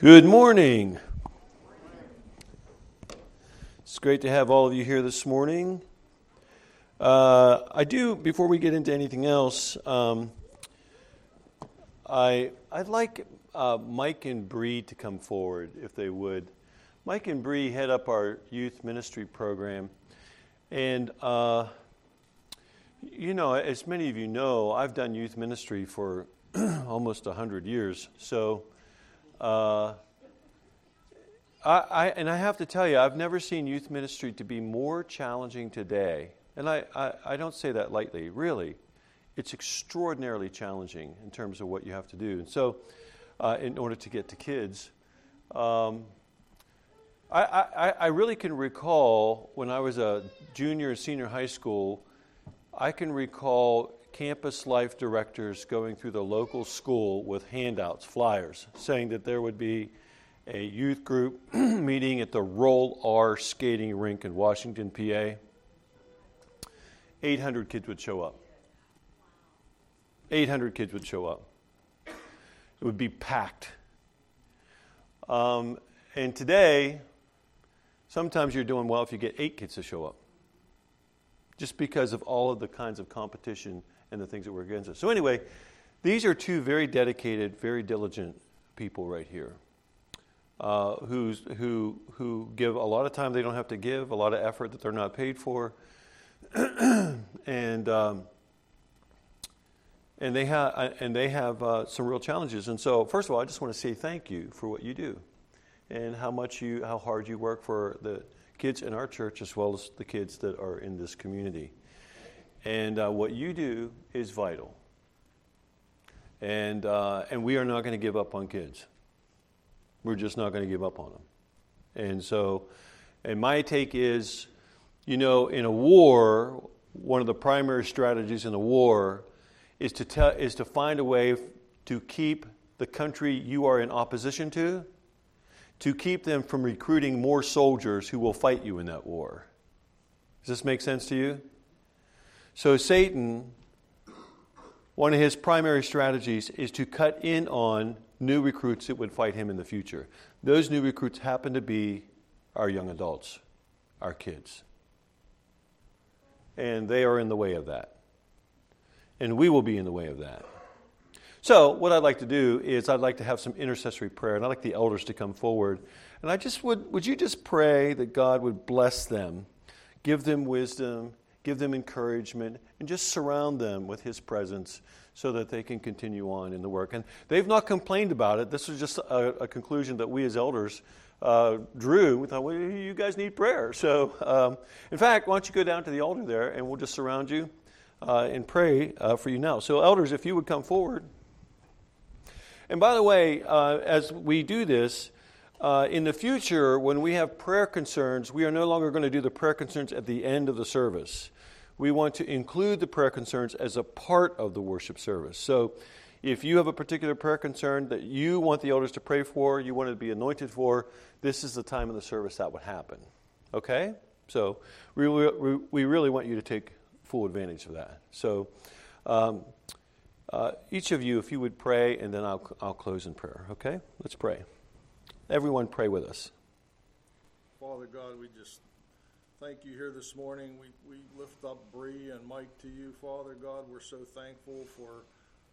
Good morning. It's great to have all of you here this morning. Uh, I do, before we get into anything else, um, I, I'd like uh, Mike and Bree to come forward, if they would. Mike and Bree head up our youth ministry program. And, uh, you know, as many of you know, I've done youth ministry for almost 100 years. So, uh, I, I, and I have to tell you, I've never seen youth ministry to be more challenging today. And I, I, I don't say that lightly, really. It's extraordinarily challenging in terms of what you have to do. And so, uh, in order to get to kids, um, I, I, I really can recall when I was a junior and senior high school, I can recall campus life directors going through the local school with handouts, flyers, saying that there would be a youth group meeting at the Roll R skating rink in Washington, PA. 800 kids would show up. 800 kids would show up. It would be packed. Um, and today, sometimes you're doing well if you get eight kids to show up, just because of all of the kinds of competition and the things that work against us. So, anyway, these are two very dedicated, very diligent people right here. Uh, who's, who, who give a lot of time they don't have to give, a lot of effort that they're not paid for. and, um, and they have, uh, and they have uh, some real challenges. And so, first of all, I just want to say thank you for what you do and how much you, how hard you work for the kids in our church as well as the kids that are in this community. And uh, what you do is vital. And, uh, and we are not going to give up on kids. We're just not going to give up on them. And so, and my take is, you know, in a war, one of the primary strategies in a war is to, tell, is to find a way to keep the country you are in opposition to, to keep them from recruiting more soldiers who will fight you in that war. Does this make sense to you? So, Satan, one of his primary strategies is to cut in on new recruits that would fight him in the future. Those new recruits happen to be our young adults, our kids. And they are in the way of that. And we will be in the way of that. So, what I'd like to do is I'd like to have some intercessory prayer, and I'd like the elders to come forward. And I just would, would you just pray that God would bless them, give them wisdom, give them encouragement, and just surround them with His presence so that they can continue on in the work. And they've not complained about it. This was just a, a conclusion that we as elders uh, drew. We thought, well, you guys need prayer. So, um, in fact, why don't you go down to the altar there and we'll just surround you uh, and pray uh, for you now. So, elders, if you would come forward. And by the way, uh, as we do this, uh, in the future, when we have prayer concerns, we are no longer going to do the prayer concerns at the end of the service we want to include the prayer concerns as a part of the worship service. So if you have a particular prayer concern that you want the elders to pray for, you want to be anointed for, this is the time of the service that would happen. Okay? So we, we really want you to take full advantage of that. So um, uh, each of you, if you would pray, and then I'll, I'll close in prayer. Okay? Let's pray. Everyone, pray with us. Father God, we just thank you here this morning. We, we lift up Bree and Mike to you, Father God. We're so thankful for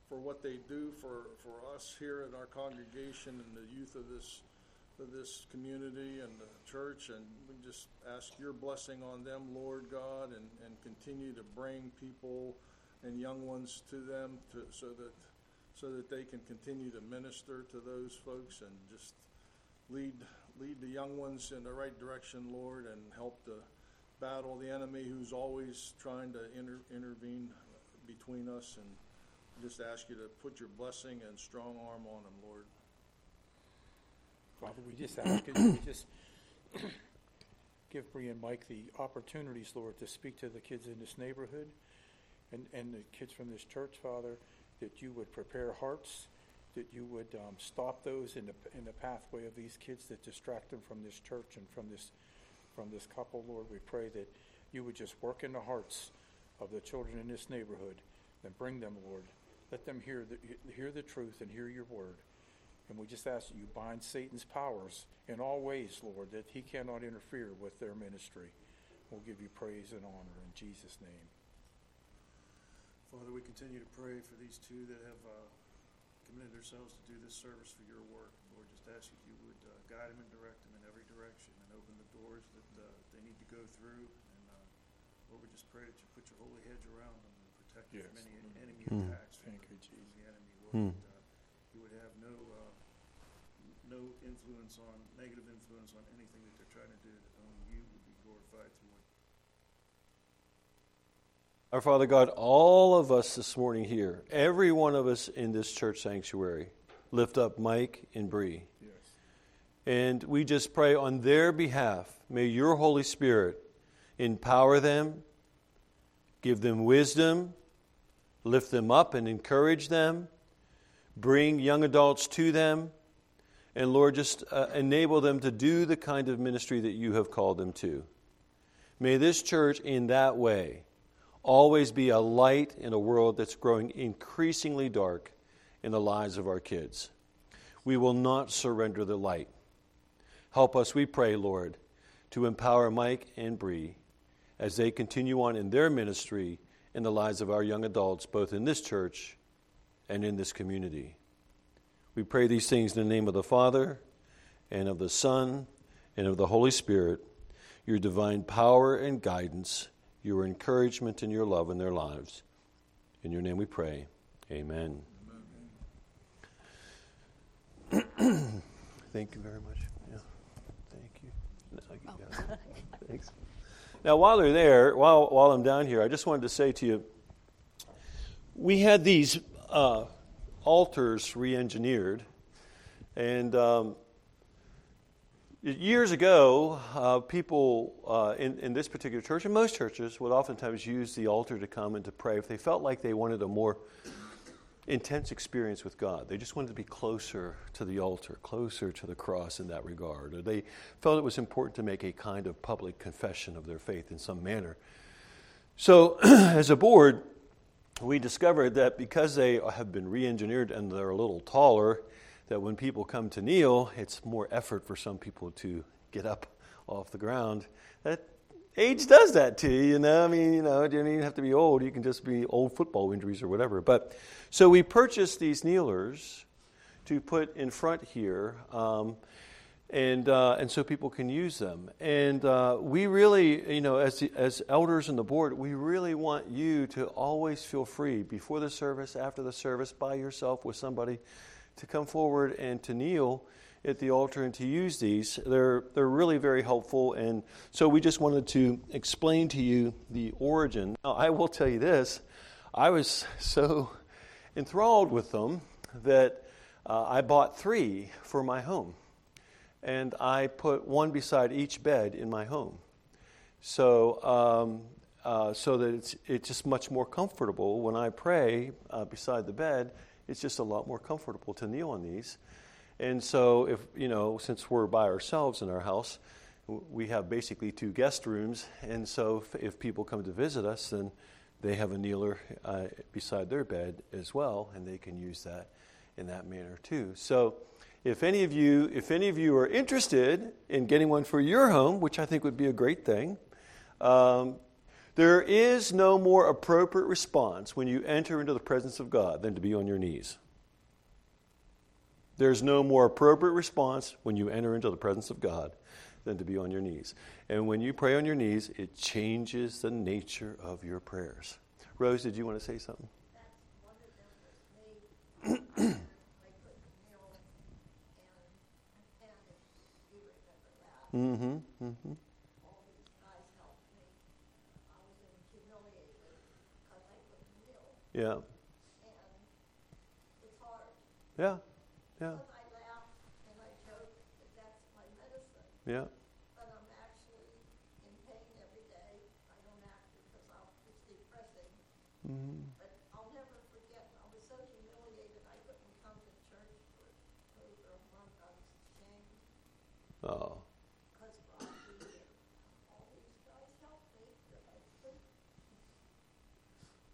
for what they do for, for us here in our congregation and the youth of this of this community and the church. And we just ask your blessing on them, Lord God, and, and continue to bring people and young ones to them to, so that so that they can continue to minister to those folks and just lead lead the young ones in the right direction, Lord, and help to battle the enemy who's always trying to inter- intervene between us and just ask you to put your blessing and strong arm on them, Lord. Father, we just ask you to just give Bree and Mike the opportunities, Lord, to speak to the kids in this neighborhood and, and the kids from this church, Father, that you would prepare hearts, that you would um, stop those in the, in the pathway of these kids that distract them from this church and from this from this couple, Lord. We pray that you would just work in the hearts of the children in this neighborhood and bring them, Lord. Let them hear the, hear the truth and hear your word. And we just ask that you bind Satan's powers in all ways, Lord, that he cannot interfere with their ministry. We'll give you praise and honor in Jesus' name. Father, we continue to pray for these two that have uh, committed themselves to do this service for your work. Lord, just ask that you would uh, guide them and direct them in every direction and open the doors that uh, they need to go through. And uh, Lord, we just pray that you put your holy hedge around them and protect them from Yes. any enemy Mm. attacks from Thank the, you, from the enemy. Lord, Mm. that, uh, you would have no uh, no influence on negative influence on anything that they're trying to do. That only you would be glorified through what Our Father God, all of us this morning here, every one of us in this church sanctuary, lift up Mike and Bree. Yes. And we just pray on their behalf, may your Holy Spirit empower them, give them wisdom, lift them up and encourage them, bring young adults to them, and Lord, just uh, enable them to do the kind of ministry that you have called them to. May this church, in that way, always be a light in a world that's growing increasingly dark in the lives of our kids. We will not surrender the light. Help us, we pray, Lord, to empower Mike and Bree as they continue on in their ministry in the lives of our young adults, both in this church and in this community. We pray these things in the name of the Father, and of the Son, and of the Holy Spirit, your divine power and guidance, your encouragement and your love in their lives. In your name we pray. Amen. Thank you very much. Yeah. Thank you. No, you got. Thanks. Now, while they're there, while, while I'm down here, I just wanted to say to you we had these uh, altars re engineered, and um, years ago, uh, people uh, in, in this particular church, and most churches, would oftentimes use the altar to come and to pray if they felt like they wanted a more intense experience with God. They just wanted to be closer to the altar, closer to the cross in that regard. Or they felt it was important to make a kind of public confession of their faith in some manner. So, as a board, we discovered that because they have been re engineered and they're a little taller, that when people come to kneel, it's more effort for some people to get up off the ground. That age does that to you, you know. I mean, you know, you don't even have to be old. You can just be old football injuries or whatever. But so we purchased these kneelers to put in front here. Um, and uh, and so people can use them. And uh, we really, you know, as the, as elders in the board, we really want you to always feel free before the service, after the service, by yourself with somebody, to come forward and to kneel at the altar and to use these. They're they're really very helpful. And so we just wanted to explain to you the origin. Now I will tell you this: I was so enthralled with them that uh, I bought three for my home and I put one beside each bed in my home. So, um, uh, so that it's, it's just much more comfortable when I pray uh, beside the bed. It's just a lot more comfortable to kneel on these. And so, if you know, since we're by ourselves in our house, we have basically two guest rooms. And so, if, if people come to visit us, then they have a kneeler uh, beside their bed as well, and they can use that in that manner too. So, if any of you, if any of you are interested in getting one for your home, which I think would be a great thing, um, there is no more appropriate response when you enter into the presence of God than to be on your knees. There's no more appropriate response when you enter into the presence of God than to be on your knees. And when you pray on your knees, it changes the nature of your prayers. Rose, did you want to say something? Mm-hmm. Mm-hmm. Yeah. Yeah. Yeah. Yeah. but I'm actually in pain every day. I don't act because I'll, it's depressing. Mm-hmm. But I'll never forget, I was so humiliated, I couldn't come to church for over a month. I was ashamed Oh. because all these guys helped me, but I couldn't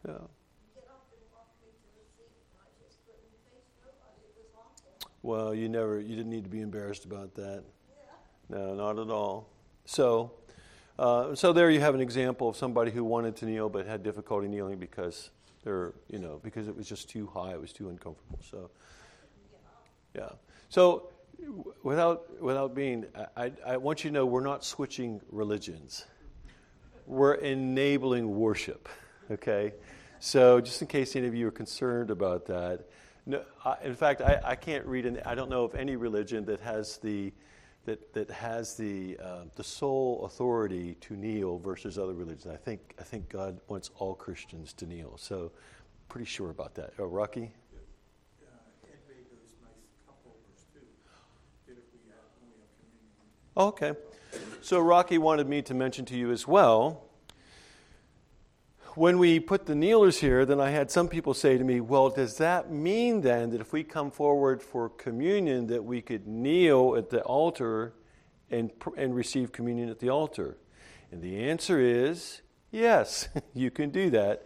Yeah. get up and walk me to the seat, and I just couldn't face nobody. It was awful. Well, you never, you didn't need to be embarrassed about that. No, not at all. So, uh, so there you have an example of somebody who wanted to kneel but had difficulty kneeling because they're, you know, because it was just too high, it was too uncomfortable. So, yeah. So, without without being, I, I, I want you to know we're not switching religions. We're enabling worship. Okay. So, just in case any of you are concerned about that, no, I, in fact, I, I can't read. An, I don't know of any religion that has the that, that has the, uh, the sole authority to kneel versus other religions. I think, I think God wants all Christians to kneel. So, pretty sure about that. Oh, Rocky? Ed made those nice cup holders too, that if we have, when we have communion. Okay. So, Rocky wanted me to mention to you as well. When we put the kneelers here, then I had some people say to me, Well, does that mean then that if we come forward for communion, that we could kneel at the altar and, and receive communion at the altar? And the answer is yes, you can do that.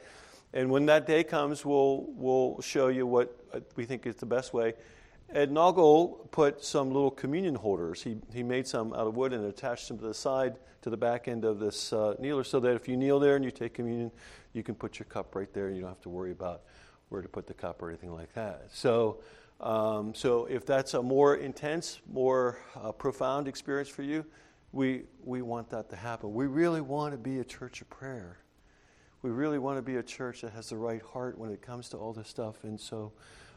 And when that day comes, we'll, we'll show you what uh, we think is the best way. Ed Noggle put some little communion holders. He, he made some out of wood and attached them to the side, to the back end of this uh, kneeler, so that if you kneel there and you take communion, you can put your cup right there. You don't have to worry about where to put the cup or anything like that. So, um, so if that's a more intense, more uh, profound experience for you, we, we want that to happen. We really want to be a church of prayer. We really want to be a church that has the right heart when it comes to all this stuff. And so,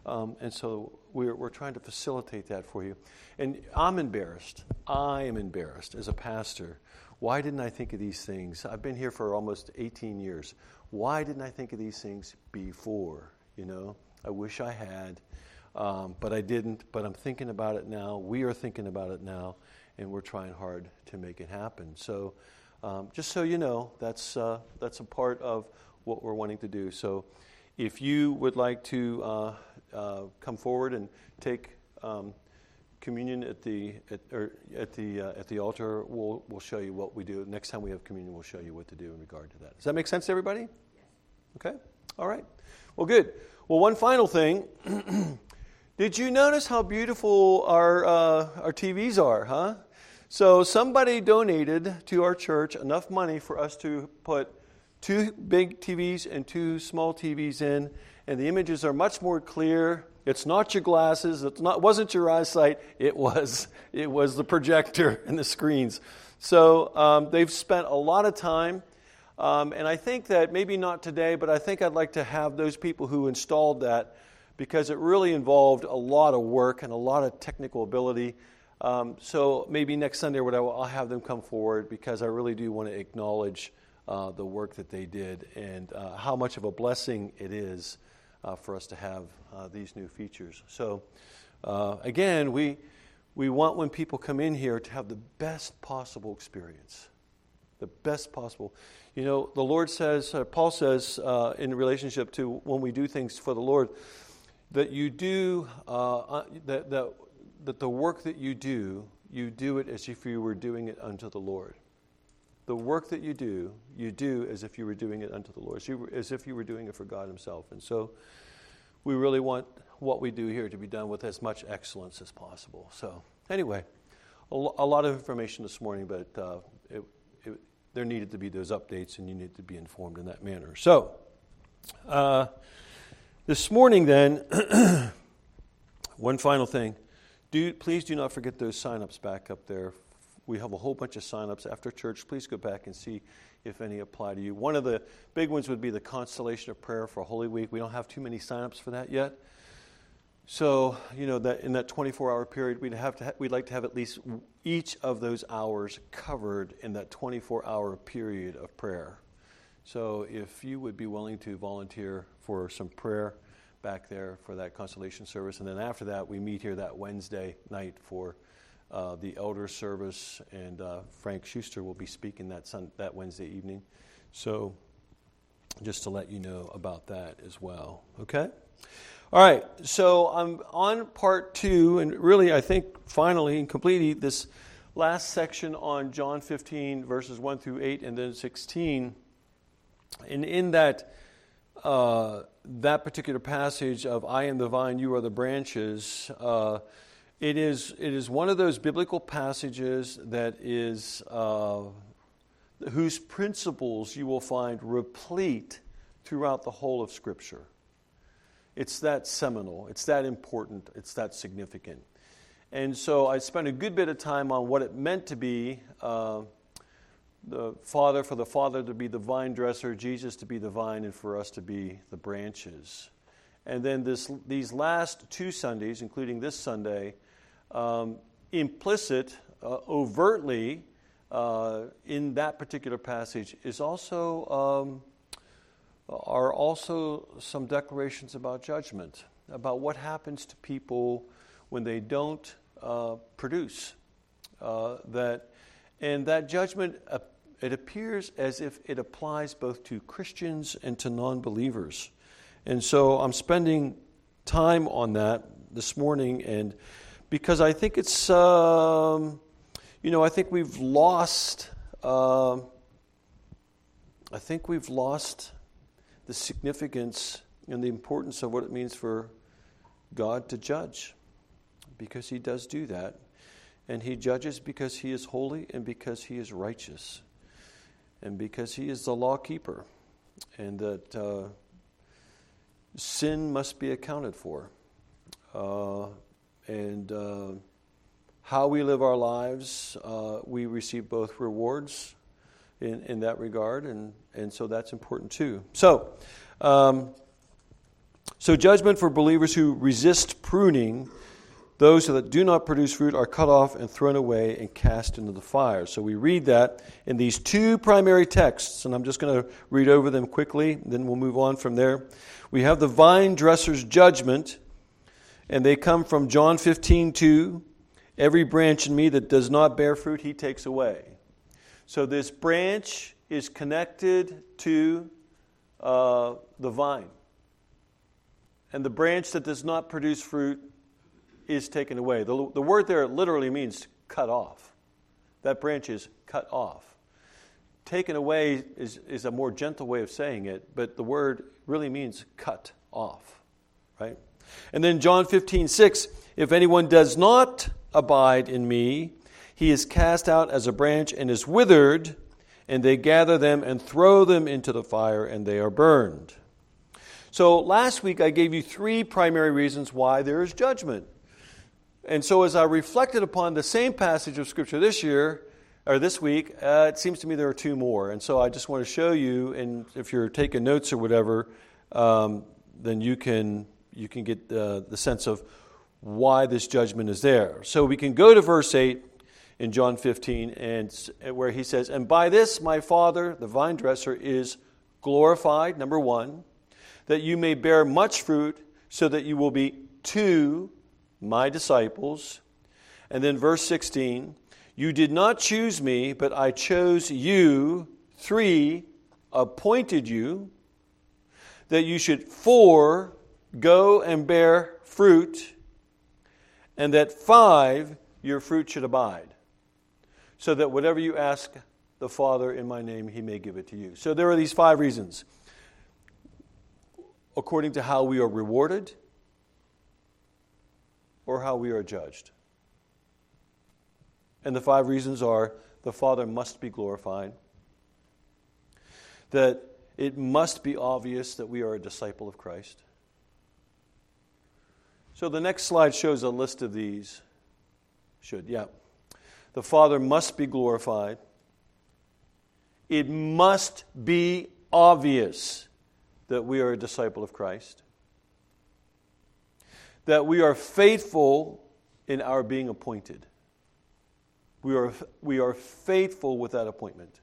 um, and so we're, we're trying to facilitate that for you. And I'm embarrassed. I am embarrassed as a pastor. Why didn't I think of these things? I've been here for almost 18 years. Why didn't I think of these things before? You know, I wish I had, um, but I didn't. But I'm thinking about it now. We are thinking about it now, and we're trying hard to make it happen. So, um, just so you know, that's uh, that's a part of what we're wanting to do. So, if you would like to uh, uh, come forward and take um, communion at the at, or at the uh, at the altar, we'll we'll show you what we do. Next time we have communion, we'll show you what to do in regard to that. Does that make sense to everybody? Okay. All right. Well, good. Well, one final thing. Did you notice how beautiful our uh, our TVs are? Huh. So somebody donated to our church enough money for us to put two big TVs and two small TVs in, and the images are much more clear. It's not your glasses. It wasn't your eyesight. It was it was the projector and the screens. So um, they've spent a lot of time, um, and I think that maybe not today, but I think I'd like to have those people who installed that because it really involved a lot of work and a lot of technical ability. Um, so maybe next Sunday or whatever, I'll have them come forward because I really do want to acknowledge uh, the work that they did and uh, how much of a blessing it is uh, for us to have uh, these new features. So uh, again, we we want when people come in here to have the best possible experience, the best possible. You know, the Lord says, uh, Paul says in relationship to when we do things for the Lord, that you do that that that the work that you do, you do it as if you were doing it unto the Lord. The work that you do, you do as if you were doing it unto the Lord, as, if you were doing it for God Himself. And so we really want what we do here to be done with as much excellence as possible. So, anyway, a, a lot of information this morning, but uh, it, it, there needed to be those updates, and you need to be informed in that manner. So, uh, this morning, then, one final thing. Do, please do not forget those sign-ups back up there. We have a whole bunch of sign-ups after church. Please go back and see if any apply to you. One of the big ones would be the constellation of prayer for Holy Week. We don't have too many sign-ups for that yet. So, you know, that in that 24-hour period, we'd have to ha- we'd like to have at least each of those hours covered in that 24-hour period of prayer. So, if you would be willing to volunteer for some prayer back there for that constellation service. And then after that, we meet here that Wednesday night for uh, the elder service, and uh, Frank Schuster will be speaking that, sun- that Wednesday evening. So, just to let you know about that as well. Okay? All right, so I'm on part two, and really, I think finally and completely this last section on John 15, verses 1 through 8, and then 16. And in that, uh, that particular passage of I am the vine, you are the branches, uh, it is, it is one of those biblical passages that is, uh, whose principles you will find replete throughout the whole of Scripture. It's that seminal, it's that important, it's that significant. And so I spent a good bit of time on what it meant to be uh, the Father, for the Father to be the vine dresser, Jesus to be the vine, and for us to be the branches. And then this, these last two Sundays, including this Sunday, um, implicit, uh, overtly, uh, in that particular passage is also um, are also some declarations about judgment, about what happens to people when they don't uh, produce. Uh, that and that judgment it appears as if it applies both to Christians and to non-believers. And so I'm spending time on that this morning, and because I think it's, um, you know, I think we've lost, uh, I think we've lost the significance and the importance of what it means for God to judge, because He does do that. And He judges because He is holy and because He is righteous, and because He is the law keeper, and that uh, sin must be accounted for. Uh, and uh, how we live our lives, uh, we receive both rewards in, in that regard, and, and so that's important too. So, um, so judgment for believers who resist pruning, those that do not produce fruit are cut off and thrown away and cast into the fire. So we read that in these two primary texts, and I'm just going to read over them quickly, then we'll move on from there. We have the vine dresser's judgment and they come from John 15, 2. Every branch in me that does not bear fruit, he takes away. So this branch is connected to uh, the vine. And the branch that does not produce fruit is taken away. The, the word there literally means cut off. That branch is cut off. Taken away is, is a more gentle way of saying it, but the word really means cut off, right? And then John 15, 6 If anyone does not abide in me, he is cast out as a branch and is withered, and they gather them and throw them into the fire, and they are burned. So last week I gave you three primary reasons why there is judgment. And so as I reflected upon the same passage of Scripture this year, or this week, uh, it seems to me there are two more. And so I just want to show you, and if you're taking notes or whatever, um, then you can you can get uh, the sense of why this judgment is there. So we can go to verse 8 in John 15, and where he says, And by this my Father, the vine dresser, is glorified, number one, that you may bear much fruit, so that you will be to my disciples. And then verse 16, You did not choose me, but I chose you, three, appointed you, that you should, four, Go and bear fruit, and that five, your fruit should abide, so that whatever you ask the Father in my name, he may give it to you. So there are these five reasons according to how we are rewarded or how we are judged. And the five reasons are the Father must be glorified, that it must be obvious that we are a disciple of Christ so the next slide shows a list of these. Should, yeah. The Father must be glorified. It must be obvious that we are a disciple of Christ. That we are faithful in our being appointed. We are, we are faithful with that appointment.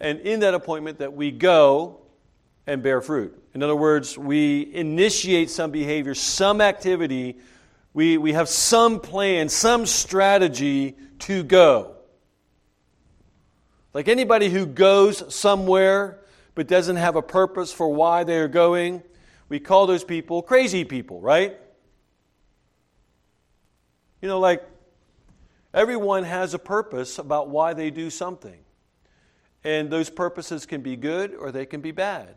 And in that appointment, that we go and bear fruit. In other words, we initiate some behavior, some activity, we, we have some plan, some strategy to go. Like anybody who goes somewhere but doesn't have a purpose for why they're going, we call those people crazy people, right? You know, like everyone has a purpose about why they do something. And those purposes can be good or they can be bad.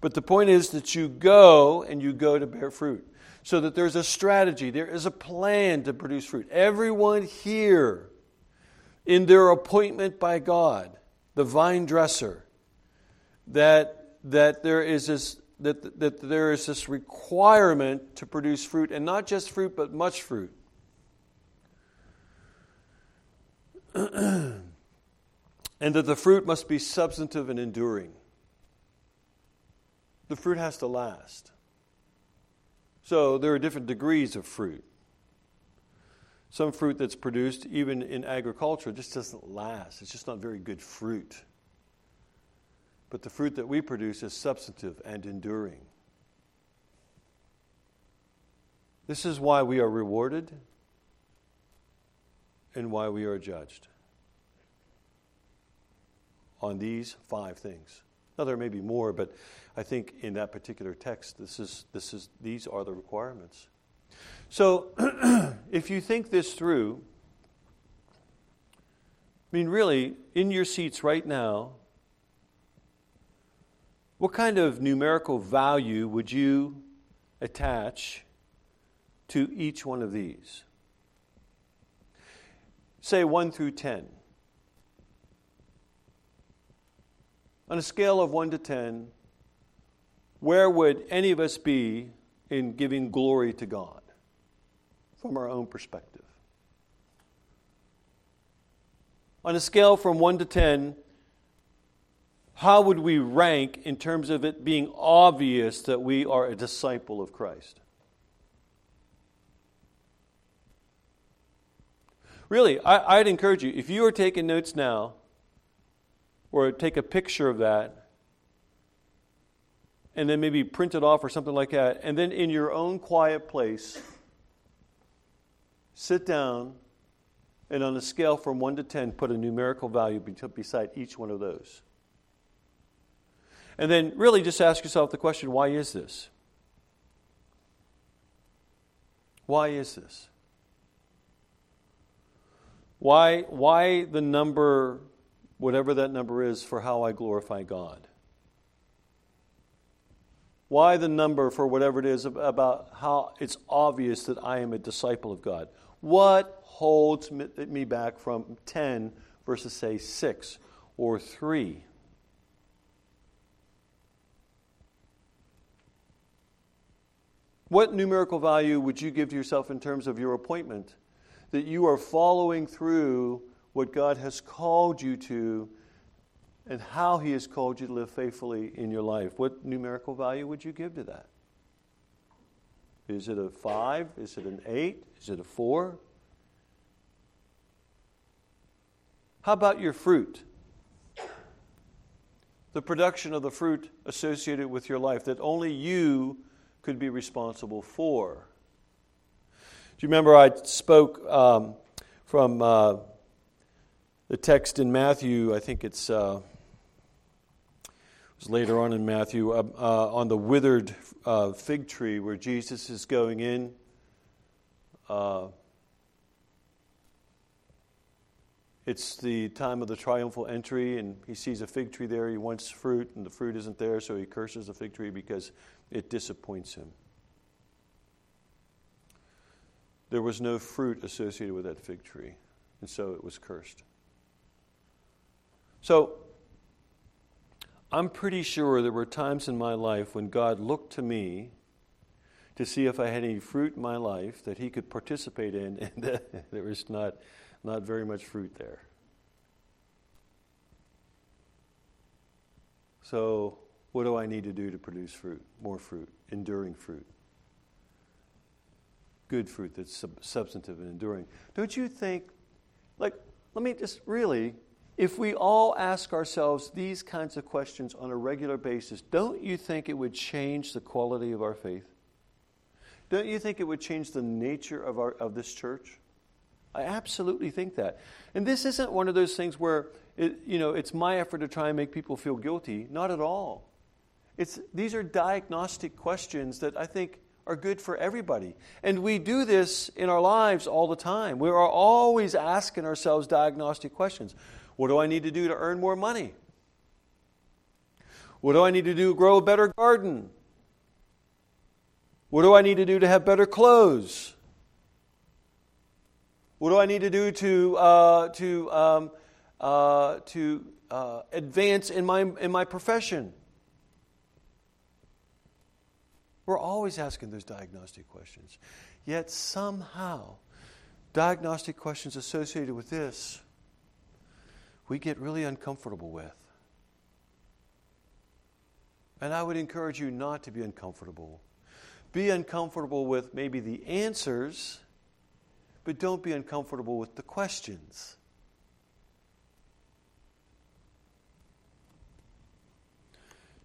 But the point is that you go and you go to bear fruit. so that there's a strategy, there is a plan to produce fruit. Everyone here, in their appointment by God, the vine dresser, that, that there is this that, that there is this requirement to produce fruit, and not just fruit, but much fruit. and that the fruit must be substantive and enduring. The fruit has to last. So there are different degrees of fruit. Some fruit that's produced, even in agriculture, just doesn't last. It's just not very good fruit. But the fruit that we produce is substantive and enduring. This is why we are rewarded and why we are judged on these five things. Now there may be more, but I think in that particular text, this is, this is, these are the requirements. So, if you think this through, I mean, really, in your seats right now, what kind of numerical value would you attach to each one of these? Say 1 through 10. On a scale of 1 to 10, where would any of us be in giving glory to God from our own perspective? On a scale from 1 to 10, how would we rank in terms of it being obvious that we are a disciple of Christ? Really, I, would encourage you, if you are taking notes now, or take a picture of that, and then maybe print it off or something like that, and then in your own quiet place, sit down and on a scale from 1 to 10, put a numerical value beside each one of those. And then really just ask yourself the question why is this? Why is this? Why, why the number, whatever that number is, for how I glorify God? Why the number for whatever it is about how it's obvious that I am a disciple of God? What holds me back from 10 versus, say, 6 or 3? What numerical value would you give to yourself in terms of your appointment? That you are following through what God has called you to and how He has called you to live faithfully in your life. What numerical value would you give to that? Is it a five? Is it an eight? Is it a four? How about your fruit? The production of the fruit associated with your life that only you could be responsible for. Do you remember I spoke um, from uh, the text in Matthew? I think it's uh, it was later on in Matthew uh, uh on the withered uh, fig tree where Jesus is going in. Uh, it's the time of the triumphal entry, and he sees a fig tree there. He wants fruit, and the fruit isn't there, so he curses the fig tree because it disappoints him. There was no fruit associated with that fig tree, and so it was cursed. So, I'm pretty sure there were times in my life when God looked to me to see if I had any fruit in my life that He could participate in, and there was not, not very much fruit there. So, what do I need to do to produce fruit? More fruit, enduring fruit. Good fruit that's sub- substantive and enduring. Don't you think, like, let me just really, if we all ask ourselves these kinds of questions on a regular basis, don't you think it would change the quality of our faith? Don't you think it would change the nature of, our, of this church? I absolutely think that. And this isn't one of those things where it, you know, it's my effort to try and make people feel guilty. Not at all. It's, these are diagnostic questions that I think are good for everybody. And we do this in our lives all the time. We are always asking ourselves diagnostic questions. What do I need to do to earn more money? What do I need to do to grow a better garden? What do I need to do to have better clothes? What do I need to do to, uh, to, um, uh, to uh, advance in my, in my profession? We're always asking those diagnostic questions. Yet somehow, diagnostic questions associated with this, we get really uncomfortable with. And I would encourage you not to be uncomfortable. Be uncomfortable with maybe the answers, but don't be uncomfortable with the questions.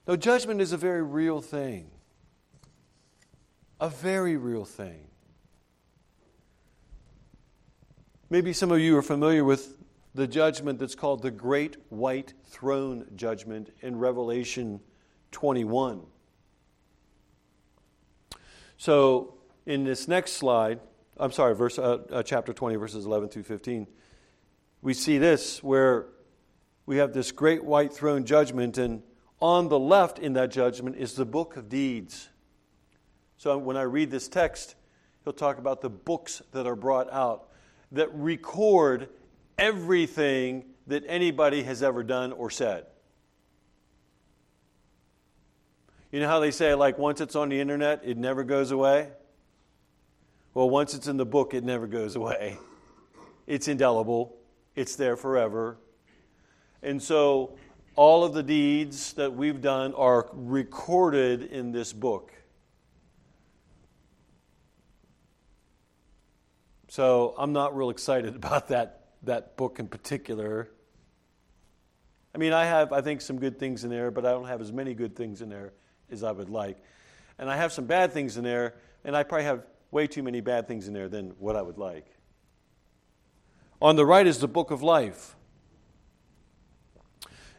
Now, judgment is a very real thing, a very real thing. Maybe some of you are familiar with the judgment that's called the Great White Throne Judgment in Revelation 21. So, in this next slide, I'm sorry, verse, uh, uh, chapter 20, verses 11 through 15, we see this where we have this great white throne judgment, and on the left in that judgment is the book of deeds. So, when I read this text, he'll talk about the books that are brought out that record everything that anybody has ever done or said. You know how they say, like, once it's on the internet, it never goes away? Well, once it's in the book, it never goes away. It's indelible, it's there forever. And so, all of the deeds that we've done are recorded in this book. So, I'm not real excited about that, that book in particular. I mean, I have, I think, some good things in there, but I don't have as many good things in there as I would like. And I have some bad things in there, and I probably have way too many bad things in there than what I would like. On the right is the book of life.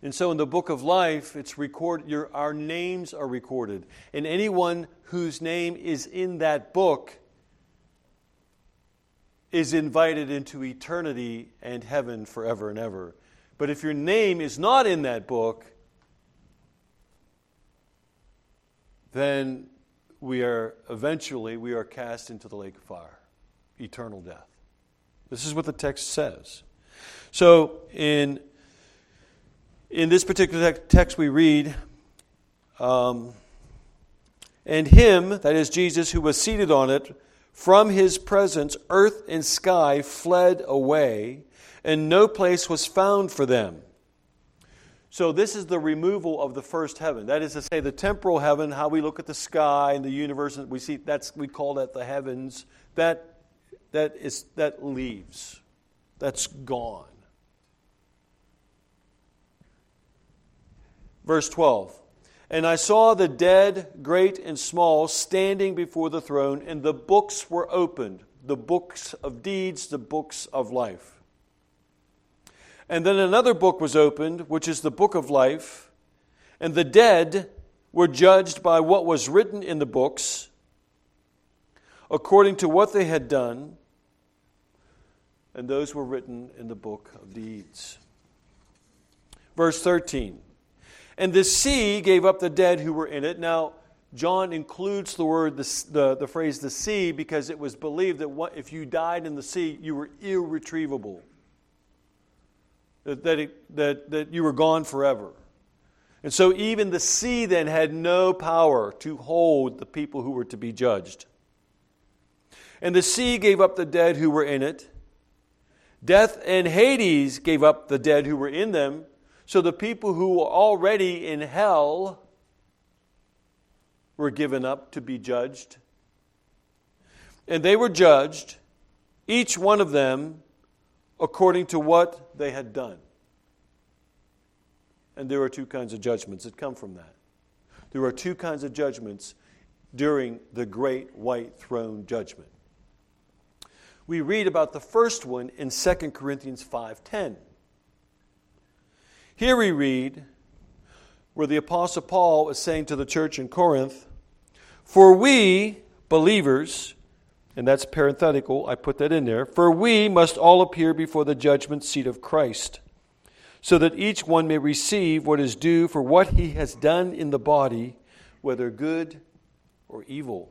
And so in the book of life, it's record your, our names are recorded. And anyone whose name is in that book is invited into eternity and heaven forever and ever. But if your name is not in that book, then we are eventually we are cast into the lake of fire, eternal death. This is what the text says. So in in this particular text we read, um, and him, that is Jesus, who was seated on it, from his presence, earth and sky fled away, and no place was found for them. So, this is the removal of the first heaven. That is to say, the temporal heaven, how we look at the sky and the universe, and we see that's we call that the heavens. That that is that leaves. That's gone. Verse 12. And I saw the dead, great and small, standing before the throne, and the books were opened the books of deeds, the books of life. And then another book was opened, which is the book of life. And the dead were judged by what was written in the books, according to what they had done. And those were written in the book of deeds. Verse 13. And the sea gave up the dead who were in it. Now, John includes the word, the, the, the phrase the sea, because it was believed that what, if you died in the sea, you were irretrievable that, it, that, that you were gone forever. And so even the sea then had no power to hold the people who were to be judged. And the sea gave up the dead who were in it. Death and Hades gave up the dead who were in them. So the people who were already in hell were given up to be judged. And they were judged, each one of them according to what they had done. And there are two kinds of judgments that come from that. There are two kinds of judgments during the great white throne judgment. We read about the first one in 2 Corinthians 5:10. Here we read where the apostle Paul is saying to the church in Corinth, "For we believers and that's parenthetical, I put that in there. For we must all appear before the judgment seat of Christ, so that each one may receive what is due for what he has done in the body, whether good or evil.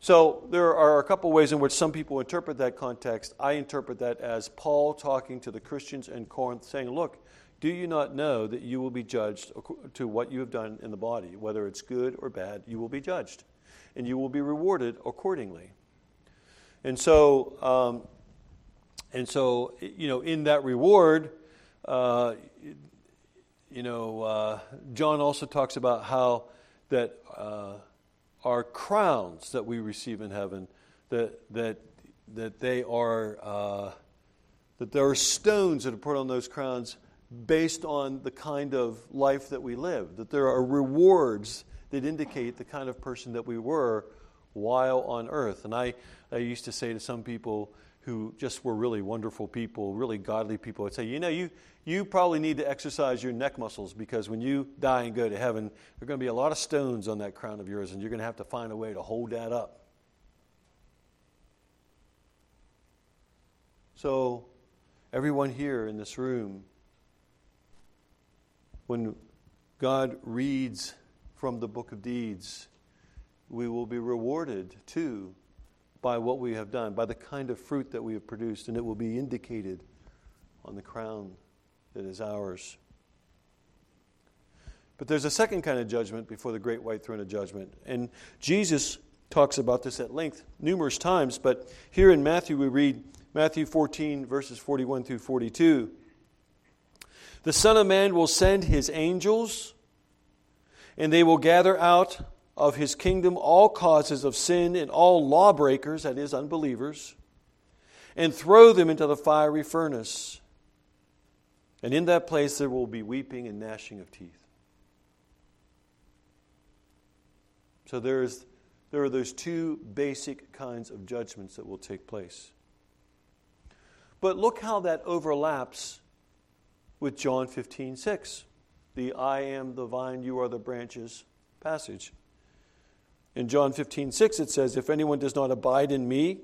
So there are a couple ways in which some people interpret that context. I interpret that as Paul talking to the Christians in Corinth, saying, Look, do you not know that you will be judged to what you have done in the body? Whether it's good or bad, you will be judged, and you will be rewarded accordingly. And so, um, and so, you know, in that reward, uh, you know, uh, John also talks about how that uh, our crowns that we receive in heaven, that that that they are uh, that there are stones that are put on those crowns based on the kind of life that we live. That there are rewards that indicate the kind of person that we were while on earth. And I, I used to say to some people who just were really wonderful people, really godly people, I'd say, you know, you, you probably need to exercise your neck muscles because when you die and go to heaven, there are going to be a lot of stones on that crown of yours, and you're going to have to find a way to hold that up. So, everyone here in this room, when God reads from the book of deeds, we will be rewarded too by what we have done, by the kind of fruit that we have produced, and it will be indicated on the crown that is ours. But there's a second kind of judgment before the great white throne of judgment. And Jesus talks about this at length numerous times, but here in Matthew we read Matthew 14, verses 41 through 42. The Son of Man will send his angels, and they will gather out of his kingdom all causes of sin and all lawbreakers, that is, unbelievers, and throw them into the fiery furnace. And in that place there will be weeping and gnashing of teeth. So there's, there are those two basic kinds of judgments that will take place. But look how that overlaps with John 15, 6, the I am the vine, you are the branches passage. In John 15, 6, it says, If anyone does not abide in me,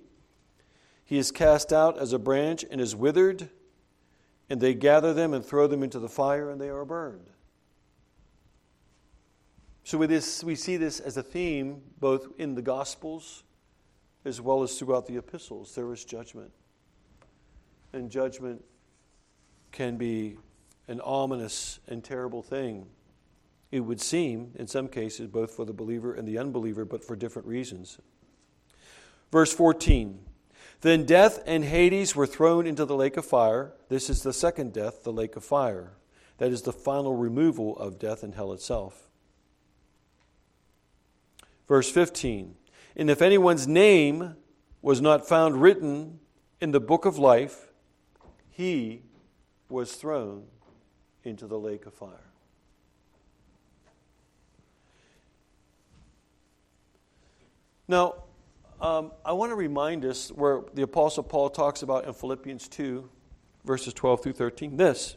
he is cast out as a branch and is withered, and they gather them and throw them into the fire, and they are burned. So with this, we see this as a theme both in the Gospels as well as throughout the epistles. There is judgment. And judgment can be an ominous and terrible thing it would seem, in some cases, both for the believer and the unbeliever, but for different reasons. Verse 14 Then death and Hades were thrown into the lake of fire. This is the second death, the lake of fire. That is the final removal of death and hell itself. Verse 15 And if anyone's name was not found written in the book of life, he was thrown into the lake of fire. Now, um, I want to remind us where the Apostle Paul talks about in Philippians 2, verses 12 through 13, this.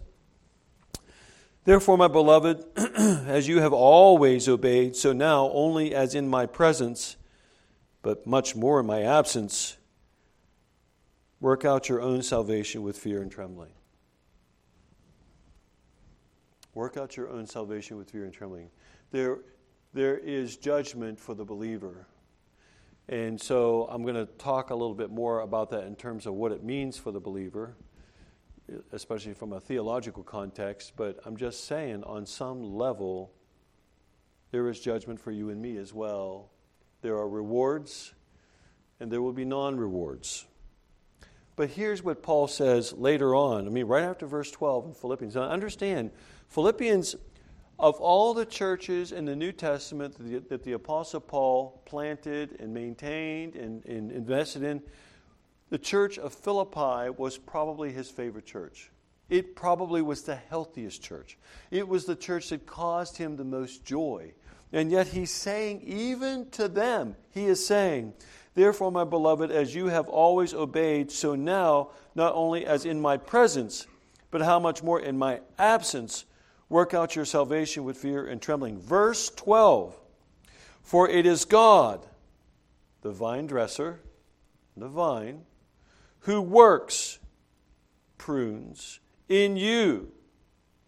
Therefore, my beloved, as you have always obeyed, so now only as in my presence, but much more in my absence, work out your own salvation with fear and trembling. Work out your own salvation with fear and trembling. There, there is judgment for the believer and so I'm going to talk a little bit more about that in terms of what it means for the believer, especially from a theological context. But I'm just saying, on some level, there is judgment for you and me as well. There are rewards, and there will be non rewards. But here's what Paul says later on. I mean, right after verse 12 in Philippians. Now, understand, Philippians of all the churches in the New Testament that the, that the Apostle Paul planted and maintained and, and invested in, the church of Philippi was probably his favorite church. It probably was the healthiest church. It was the church that caused him the most joy. And yet he's saying, even to them, he is saying, Therefore, my beloved, as you have always obeyed, so now, not only as in my presence, but how much more in my absence, Work out your salvation with fear and trembling. Verse 12 For it is God, the vine dresser, the vine, who works, prunes in you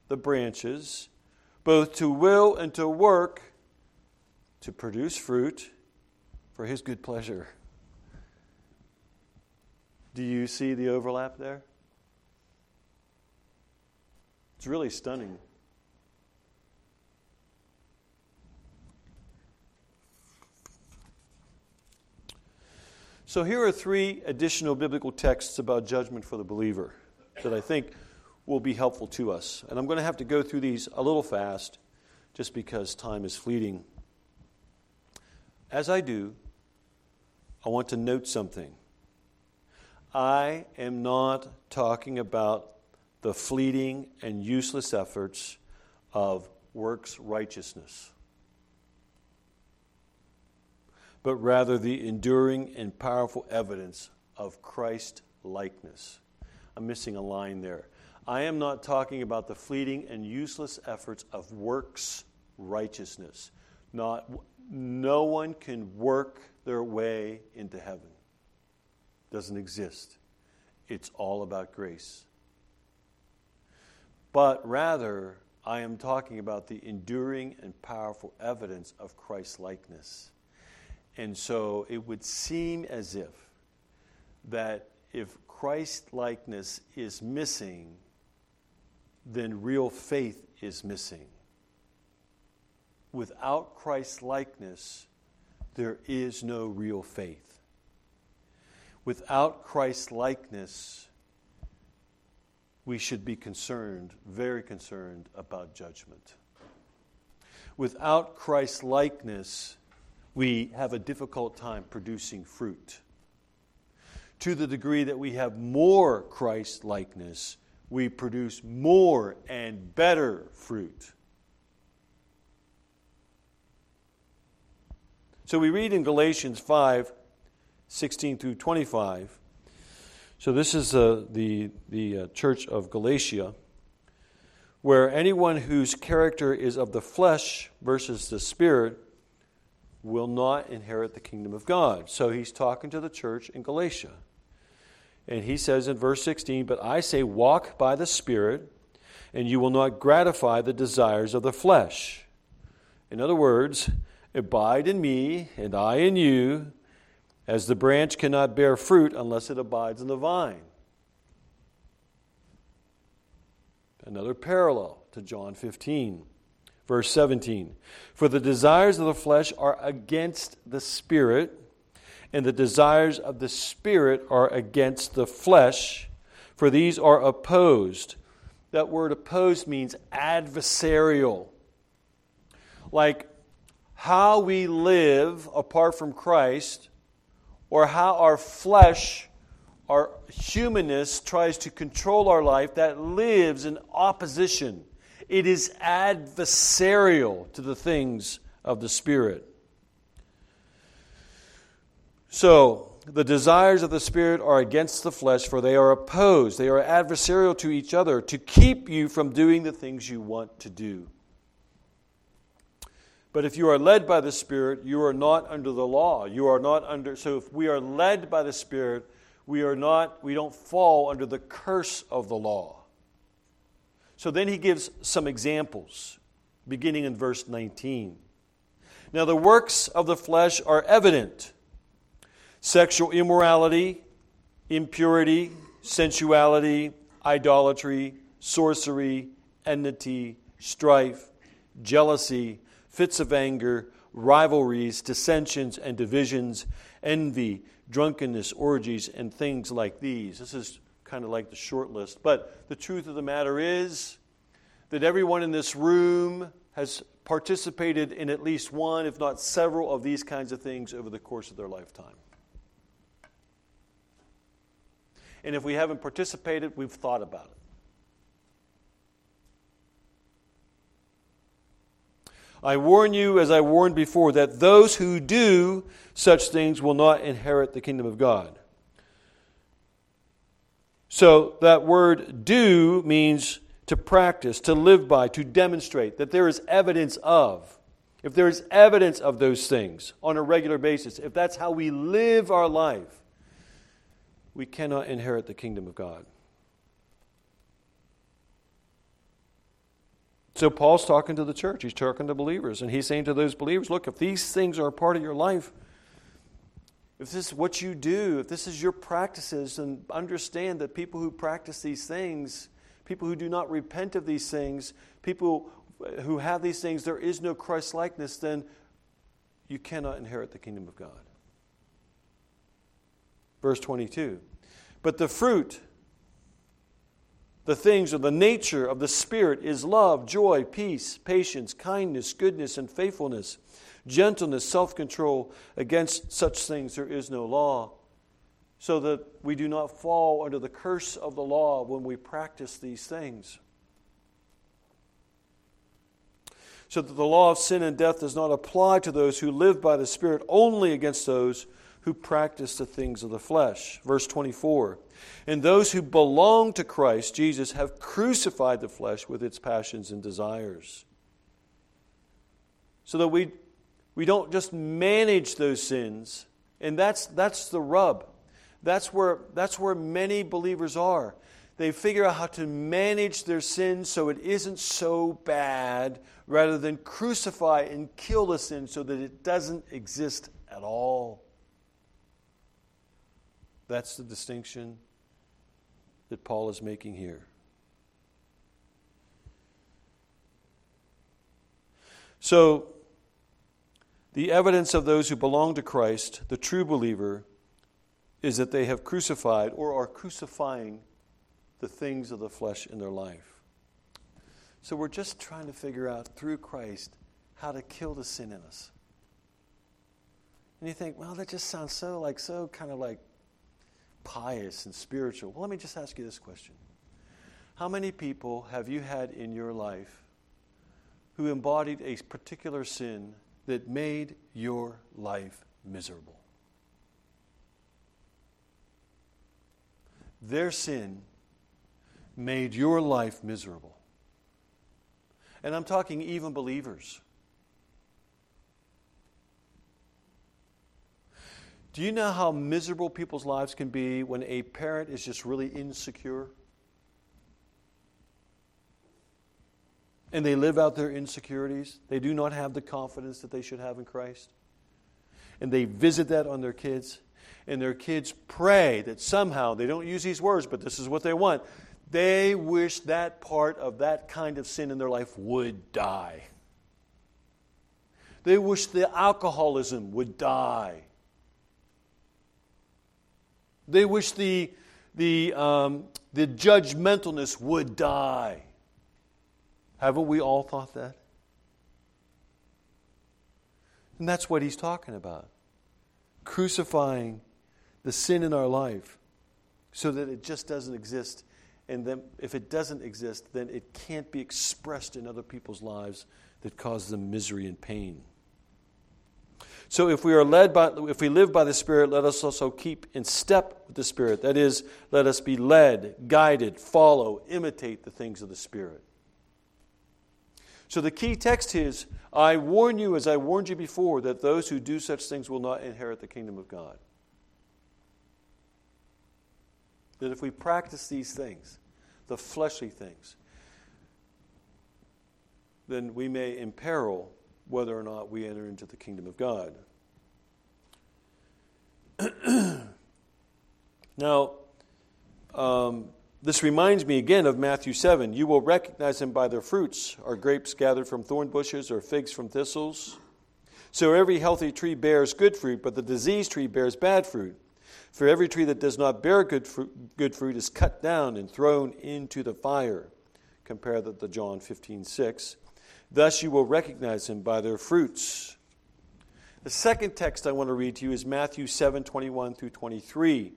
the branches, both to will and to work, to produce fruit for his good pleasure. Do you see the overlap there? It's really stunning. So, here are three additional biblical texts about judgment for the believer that I think will be helpful to us. And I'm going to have to go through these a little fast just because time is fleeting. As I do, I want to note something. I am not talking about the fleeting and useless efforts of works righteousness, but rather the enduring and powerful evidence of Christ likeness. I'm missing a line there. I am not talking about the fleeting and useless efforts of works righteousness. Not, no one can work their way into heaven. Doesn't exist. It's all about grace. But rather, I am talking about the enduring and powerful evidence of Christ's likeness. And so it would seem as if that if Christ likeness is missing, then real faith is missing. Without Christ likeness, there is no real faith. Without Christ likeness, we should be concerned, very concerned about judgment. Without Christ likeness, we have a difficult time producing fruit. To the degree that we have more Christ likeness, we produce more and better fruit. So we read in Galatians 5 16 through 25. So this is uh, the, the uh, church of Galatia, where anyone whose character is of the flesh versus the spirit will not inherit the kingdom of God. So he's talking to the church in Galatia. And he says in verse 16, But I say, walk by the Spirit, and you will not gratify the desires of the flesh. In other words, abide in me, and I in you, as the branch cannot bear fruit unless it abides in the vine. Another parallel to John 15, verse 17. For the desires of the flesh are against the Spirit and the desires of the Spirit are against the flesh, for these are opposed. That word opposed means adversarial. Like how we live apart from Christ, or how our flesh, our humanness, tries to control our life, that lives in opposition. It is adversarial to the things of the Spirit. So, the desires of the Spirit are against the flesh, for they are opposed. They are adversarial to each other to keep you from doing the things you want to do. But if you are led by the Spirit, you are not under the law. You are not under. So if we are led by the Spirit, we are not. We don't fall under the curse of the law. So then he gives some examples, beginning in verse 19. Now the works of the flesh are evident sexual immorality, impurity, sensuality, idolatry, sorcery, enmity, strife, jealousy, fits of anger, rivalries, dissensions, and divisions, envy, drunkenness, orgies, and things like these. This is kind of like the short list. But the truth of the matter is that everyone in this room has participated in at least one, if not several, of these kinds of things over the course of their lifetime. And if we haven't participated, we've thought about it. I warn you, as I warned before, that those who do such things will not inherit the kingdom of God. So, that word do means to practice, to live by, to demonstrate, that there is evidence of. If there is evidence of those things on a regular basis, if that's how we live our life, we cannot inherit the kingdom of God. So Paul's talking to the church. He's talking to believers, and he's saying to those believers, look, if these things are a part of your life, if this is what you do, if this is your practices, then understand that people who practice these things, people who do not repent of these things, people who have these things, there is no Christ likeness, then you cannot inherit the kingdom of God. Verse 22. But the fruit, the things or the nature of the Spirit is love, joy, peace, patience, kindness, goodness, and faithfulness gentleness, self control. Against such things there is no law. So that we do not fall under the curse of the law when we practice these things. So that the law of sin and death does not apply to those who live by the Spirit, only against those who practice the things of the flesh. Verse 24. And those who belong to Christ Jesus have crucified the flesh with its passions and desires. So that we we don't just manage those sins. And that's, that's the rub. That's where, that's where many believers are. They figure out how to manage their sins so it isn't so bad, rather than crucify and kill the sin so that it doesn't exist at all. That's the distinction that Paul is making here. So, the evidence of those who belong to Christ, the true believer, is that they have crucified or are crucifying the things of the flesh in their life. So we're just trying to figure out through Christ how to kill the sin in us. And you think, well, that just sounds so like so kind of like pious and spiritual. Well, let me just ask you this question. How many people have you had in your life who embodied a particular sin that made your life miserable. Their sin made your life miserable. And I'm talking even believers. Do you know how miserable people's lives can be when a parent is just really insecure? And they live out their insecurities. They do not have the confidence that they should have in Christ. And they visit that on their kids. And their kids pray that somehow, they don't use these words, but this is what they want. They wish that part of that kind of sin in their life would die. They wish the alcoholism would die. They wish the, the, um, the judgmentalness would die. Haven't we all thought that? And that's what he's talking about crucifying the sin in our life so that it just doesn't exist. And then, if it doesn't exist, then it can't be expressed in other people's lives that cause them misery and pain. So if we are led by if we live by the Spirit, let us also keep in step with the Spirit. That is, let us be led, guided, follow, imitate the things of the Spirit. So the key text is I warn you, as I warned you before, that those who do such things will not inherit the kingdom of God. That if we practice these things, the fleshly things, then we may imperil whether or not we enter into the kingdom of God. now, um, this reminds me again of Matthew 7. You will recognize them by their fruits. Are grapes gathered from thorn bushes or figs from thistles? So every healthy tree bears good fruit, but the diseased tree bears bad fruit. For every tree that does not bear good fruit, good fruit is cut down and thrown into the fire. Compare that to John 15, 6. Thus you will recognize them by their fruits. The second text I want to read to you is Matthew 7, 21 through 23.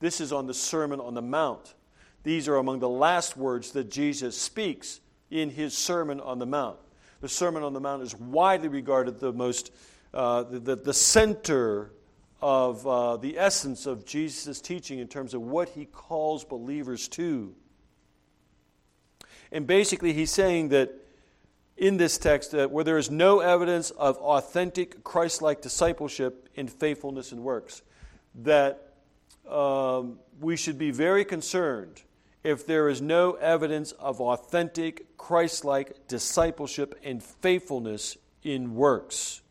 This is on the Sermon on the Mount. These are among the last words that Jesus speaks in his Sermon on the Mount. The Sermon on the Mount is widely regarded the most, uh, the, the center of uh, the essence of Jesus' teaching in terms of what he calls believers to. And basically, he's saying that in this text where there is no evidence of authentic Christ like discipleship in faithfulness and works, that um, we should be very concerned if there is no evidence of authentic Christ like discipleship and faithfulness in works.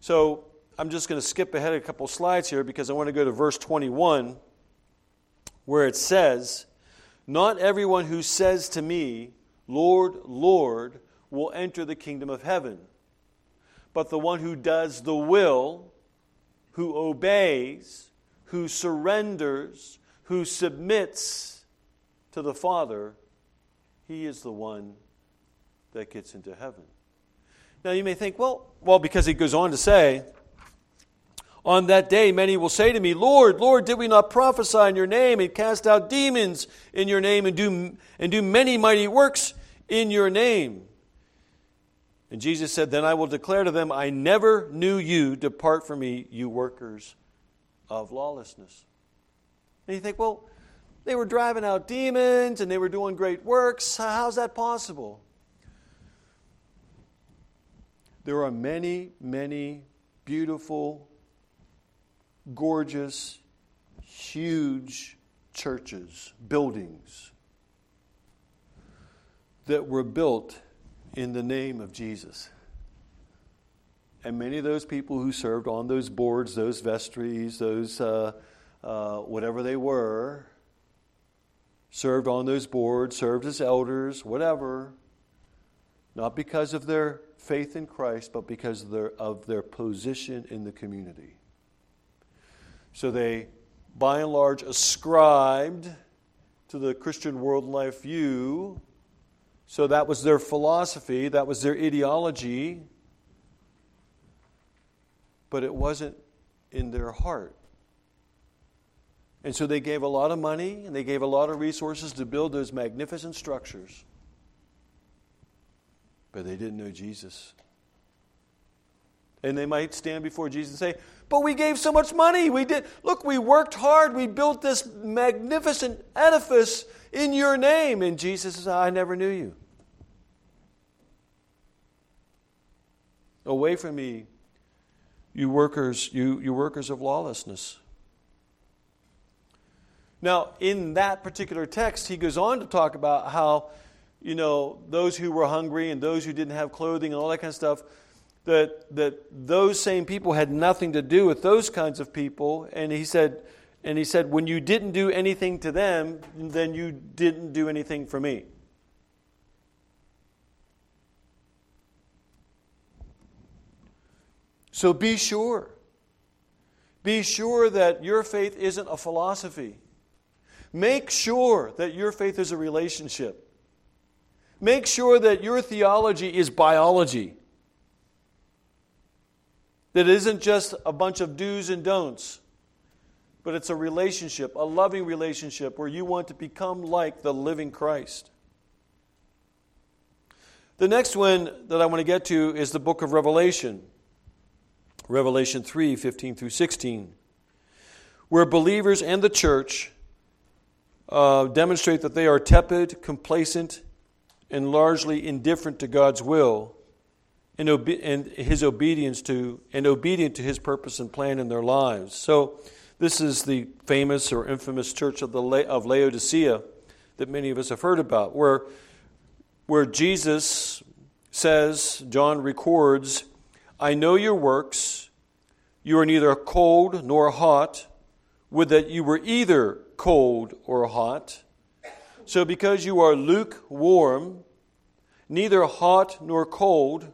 So I'm just going to skip ahead a couple slides here because I want to go to verse 21 where it says, Not everyone who says to me, Lord, Lord, will enter the kingdom of heaven, but the one who does the will, who obeys, who surrenders, who submits to the Father, he is the one that gets into heaven. Now you may think, well, well, because he goes on to say, on that day, many will say to me, Lord, Lord, did we not prophesy in your name and cast out demons in your name and do, and do many mighty works in your name? And Jesus said, Then I will declare to them, I never knew you. Depart from me, you workers of lawlessness. And you think, well, they were driving out demons and they were doing great works. How's that possible? There are many, many beautiful gorgeous, huge churches, buildings that were built in the name of Jesus. And many of those people who served on those boards, those vestries, those uh, uh, whatever they were, served on those boards, served as elders, whatever, not because of their faith in Christ, but because of their, of their position in the community. So they, by and large, ascribed to the Christian world life view. So that was their philosophy, that was their ideology, but it wasn't in their heart. And so they gave a lot of money and they gave a lot of resources to build those magnificent structures. But they didn't know Jesus. And they might stand before Jesus and say, But we gave so much money. We did look, we worked hard. We built this magnificent edifice in your name. And Jesus says, I never knew you. Away from me, you workers, you, you workers of lawlessness. Now, in that particular text, he goes on to talk about how, you know, those who were hungry and those who didn't have clothing and all that kind of stuff that, that those same people had nothing to do with those kinds of people. And he said, and he said, when you didn't do anything to them, then you didn't do anything for me. So be sure. Be sure that your faith isn't a philosophy. Make sure that your faith is a relationship. Make sure that your theology is biology that isn't just a bunch of do's and don'ts, but it's a relationship, a loving relationship where you want to become like the living Christ. The next one that I want to get to is the book of Revelation, Revelation 3 15 through 16, where believers and the church uh, demonstrate that they are tepid, complacent, and largely indifferent to God's will and, obe- and his obedience to and obedient to his purpose and plan in their lives. So this is the famous or infamous church of the La- of Laodicea that many of us have heard about, where where Jesus says, John records, I know your works. You are neither cold nor hot. Would that you were either cold or hot. So because you are lukewarm, neither hot nor cold,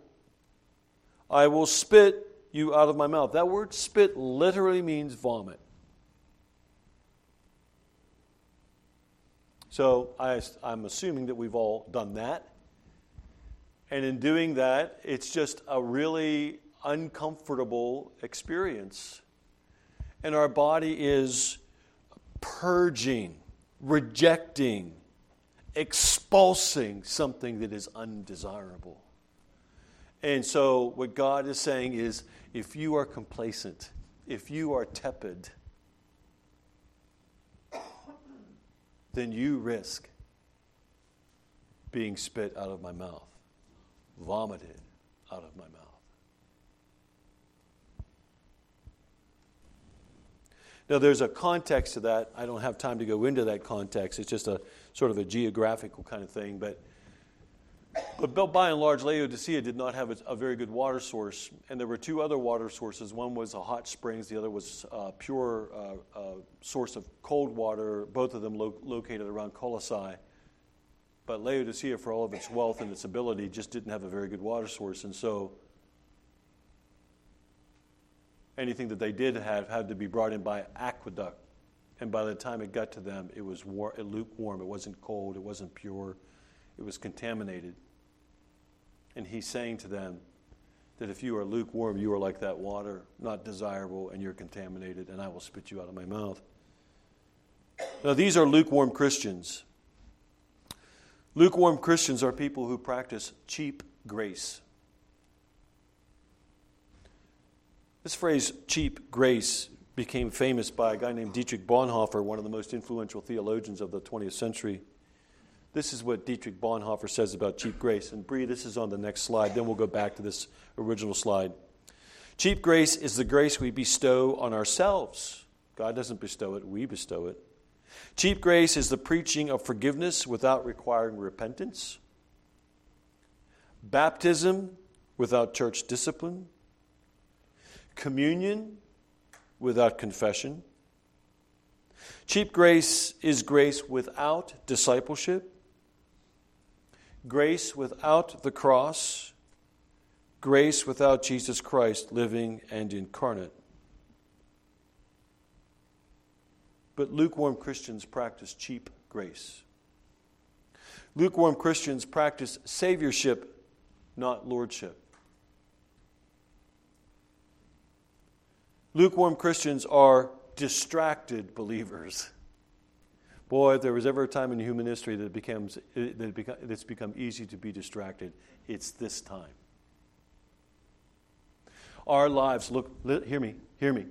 I will spit you out of my mouth. That word spit literally means vomit. So I, am assuming that we've all done that. And in doing that, it's just a really uncomfortable experience. And our body is purging, rejecting, expulsing something that is undesirable. And so, what God is saying is if you are complacent, if you are tepid, then you risk being spit out of my mouth, vomited out of my mouth. Now, there's a context to that. I don't have time to go into that context. It's just a sort of a geographical kind of thing. But But by and large, Laodicea did not have a, very good water source. And there were two other water sources. One was a hot springs, the other was a pure uh, uh, source of cold water, both of them lo- located around Colossae. But Laodicea, for all of its wealth and its ability, just didn't have a very good water source. And so anything that they did have had to be brought in by aqueduct. And by the time it got to them, it was war- lukewarm. It wasn't cold. It wasn't pure. It was contaminated. And he's saying to them that if you are lukewarm, you are like that water, not desirable, and you're contaminated, and I will spit you out of my mouth. Now, these are lukewarm Christians. Lukewarm Christians are people who practice cheap grace. This phrase, cheap grace, became famous by a guy named Dietrich Bonhoeffer, one of the most influential theologians of the 20th century. This is what Dietrich Bonhoeffer says about cheap grace. And Bree, this is on the next slide. Then we'll go back to this original slide. Cheap grace is the grace we bestow on ourselves. God doesn't bestow it, we bestow it. Cheap grace is the preaching of forgiveness without requiring repentance, baptism without church discipline, communion without confession. Cheap grace is grace without discipleship, grace without the cross, grace without Jesus Christ living and incarnate. But lukewarm Christians practice cheap grace. Lukewarm Christians practice saviorship, not lordship. Lukewarm Christians are distracted believers. Boy, if there was ever a time in human history that, it becomes, that it become, it's become easy to be distracted, it's this time. Our lives, look, hear me, hear me.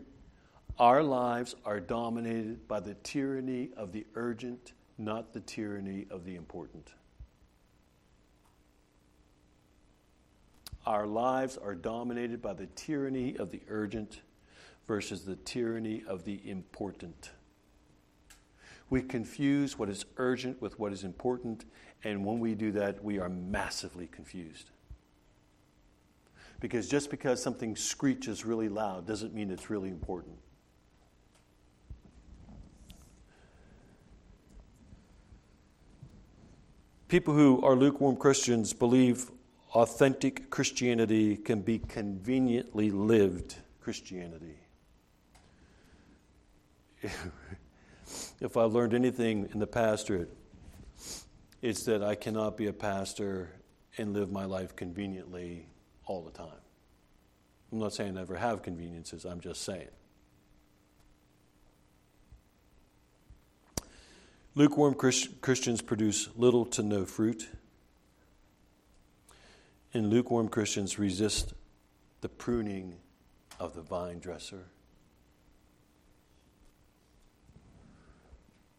Our lives are dominated by the tyranny of the urgent, not the tyranny of the important. Our lives are dominated by the tyranny of the urgent versus the tyranny of the important. We confuse what is urgent with what is important, and when we do that, we are massively confused. Because just because something screeches really loud doesn't mean it's really important. People who are lukewarm Christians believe authentic Christianity can be conveniently lived Christianity. if I've learned anything in the pastorate, it's that I cannot be a pastor and live my life conveniently all the time. I'm not saying I never have conveniences, I'm just saying. Lukewarm Christians produce little to no fruit, and lukewarm Christians resist the pruning of the vine dresser.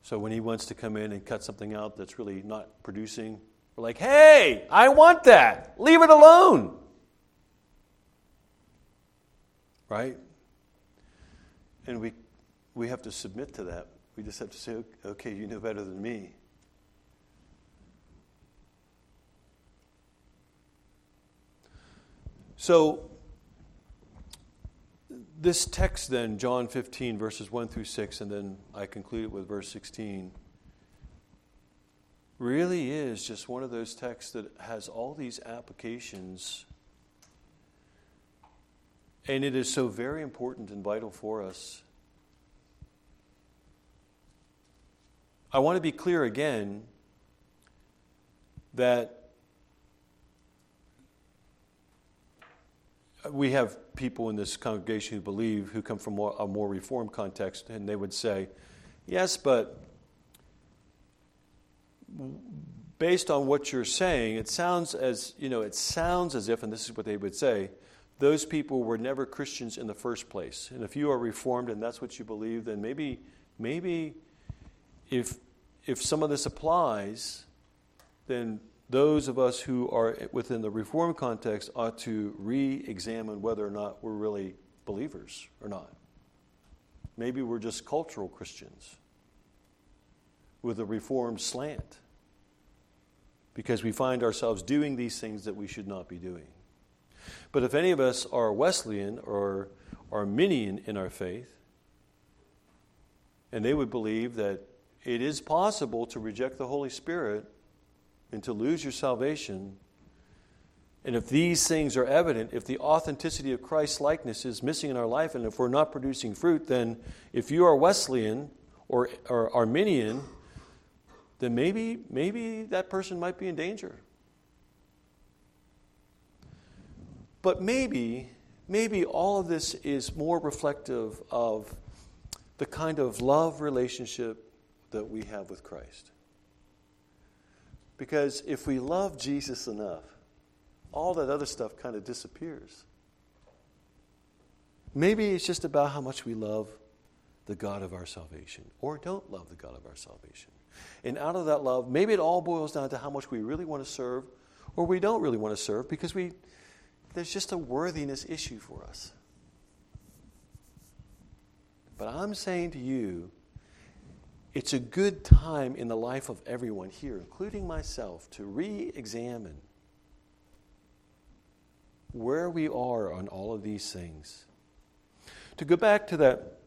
So when he wants to come in and cut something out that's really not producing, we're like, hey, I want that. Leave it alone. Right? And we, we have to submit to that. We just have to say, okay, you know better than me. So this text, then, John 15, verses 1 through 6, and then I conclude it with verse 16, really is just one of those texts that has all these applications. And it is so very important and vital for us. I want to be clear again that we have people in this congregation who believe, who come from a more reformed context, and they would say, yes, but based on what you're saying, it sounds as, you know, it sounds as if, and this is what they would say, those people were never Christians in the first place. And if you are reformed and that's what you believe, then maybe, maybe if, if some of this applies, then those of us who are within the reform context ought to re examine whether or not we're really believers or not. Maybe we're just cultural Christians with a Reformed slant. because we find ourselves doing these things that we should not be doing. But if any of us are Wesleyan or Arminian in our faith, and they would believe that it is possible to reject the Holy Spirit and to lose your salvation. And if these things are evident, if the authenticity of Christ's likeness is missing in our life, and if we're not producing fruit, then if you are Wesleyan or, or Arminian, then maybe, maybe that person might be in danger. But maybe, maybe all of this is more reflective of the kind of love relationship that we have with Christ. Because if we love Jesus enough, all that other stuff kind of disappears. Maybe it's just about how much we love the God of our salvation or don't love the God of our salvation. And out of that love, maybe it all boils down to how much we really want to serve or we don't really want to serve because we there's just a worthiness issue for us. But I'm saying to you, it's a good time in the life of everyone here, including myself, to re examine where we are on all of these things. To go back to that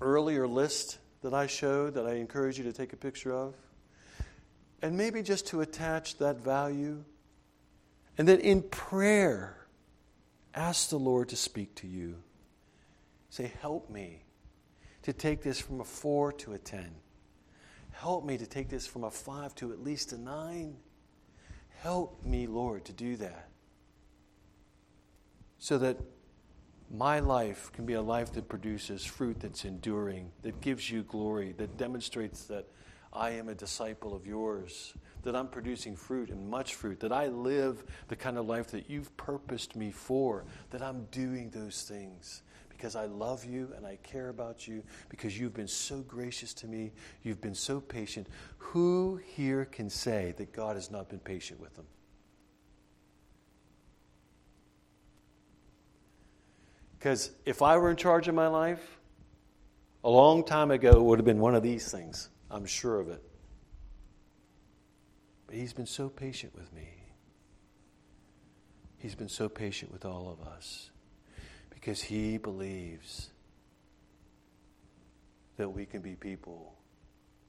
earlier list that I showed, that I encourage you to take a picture of, and maybe just to attach that value, and then in prayer, ask the Lord to speak to you. Say, Help me to take this from a four to a 10. Help me to take this from a five to at least a nine. Help me, Lord, to do that. So that my life can be a life that produces fruit that's enduring, that gives you glory, that demonstrates that I am a disciple of yours, that I'm producing fruit and much fruit, that I live the kind of life that you've purposed me for, that I'm doing those things because I love you and I care about you, because you've been so gracious to me, you've been so patient. Who here can say that God has not been patient with them? Because if I were in charge of my life, a long time ago, it would have been one of these things. I'm sure of it. But He's been so patient with me. He's been so patient with all of us because he believes that we can be people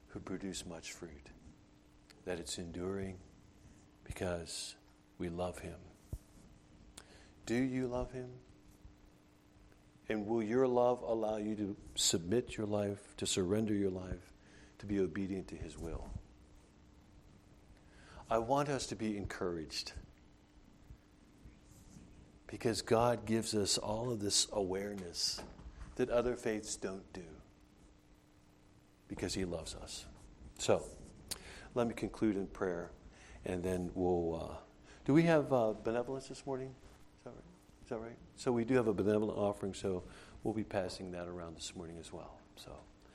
who produce much fruit, that it's enduring because we love him. Do you love him? And will your love allow you to submit your life, to surrender your life, to be obedient to his will? I want us to be encouraged because God gives us all of this awareness that other faiths don't do because He loves us. So, let me conclude in prayer and then we'll. Uh, do we have uh, benevolence this morning? Is that right? Is that right? So, we do have a benevolent offering, so we'll be passing that around this morning as well. So.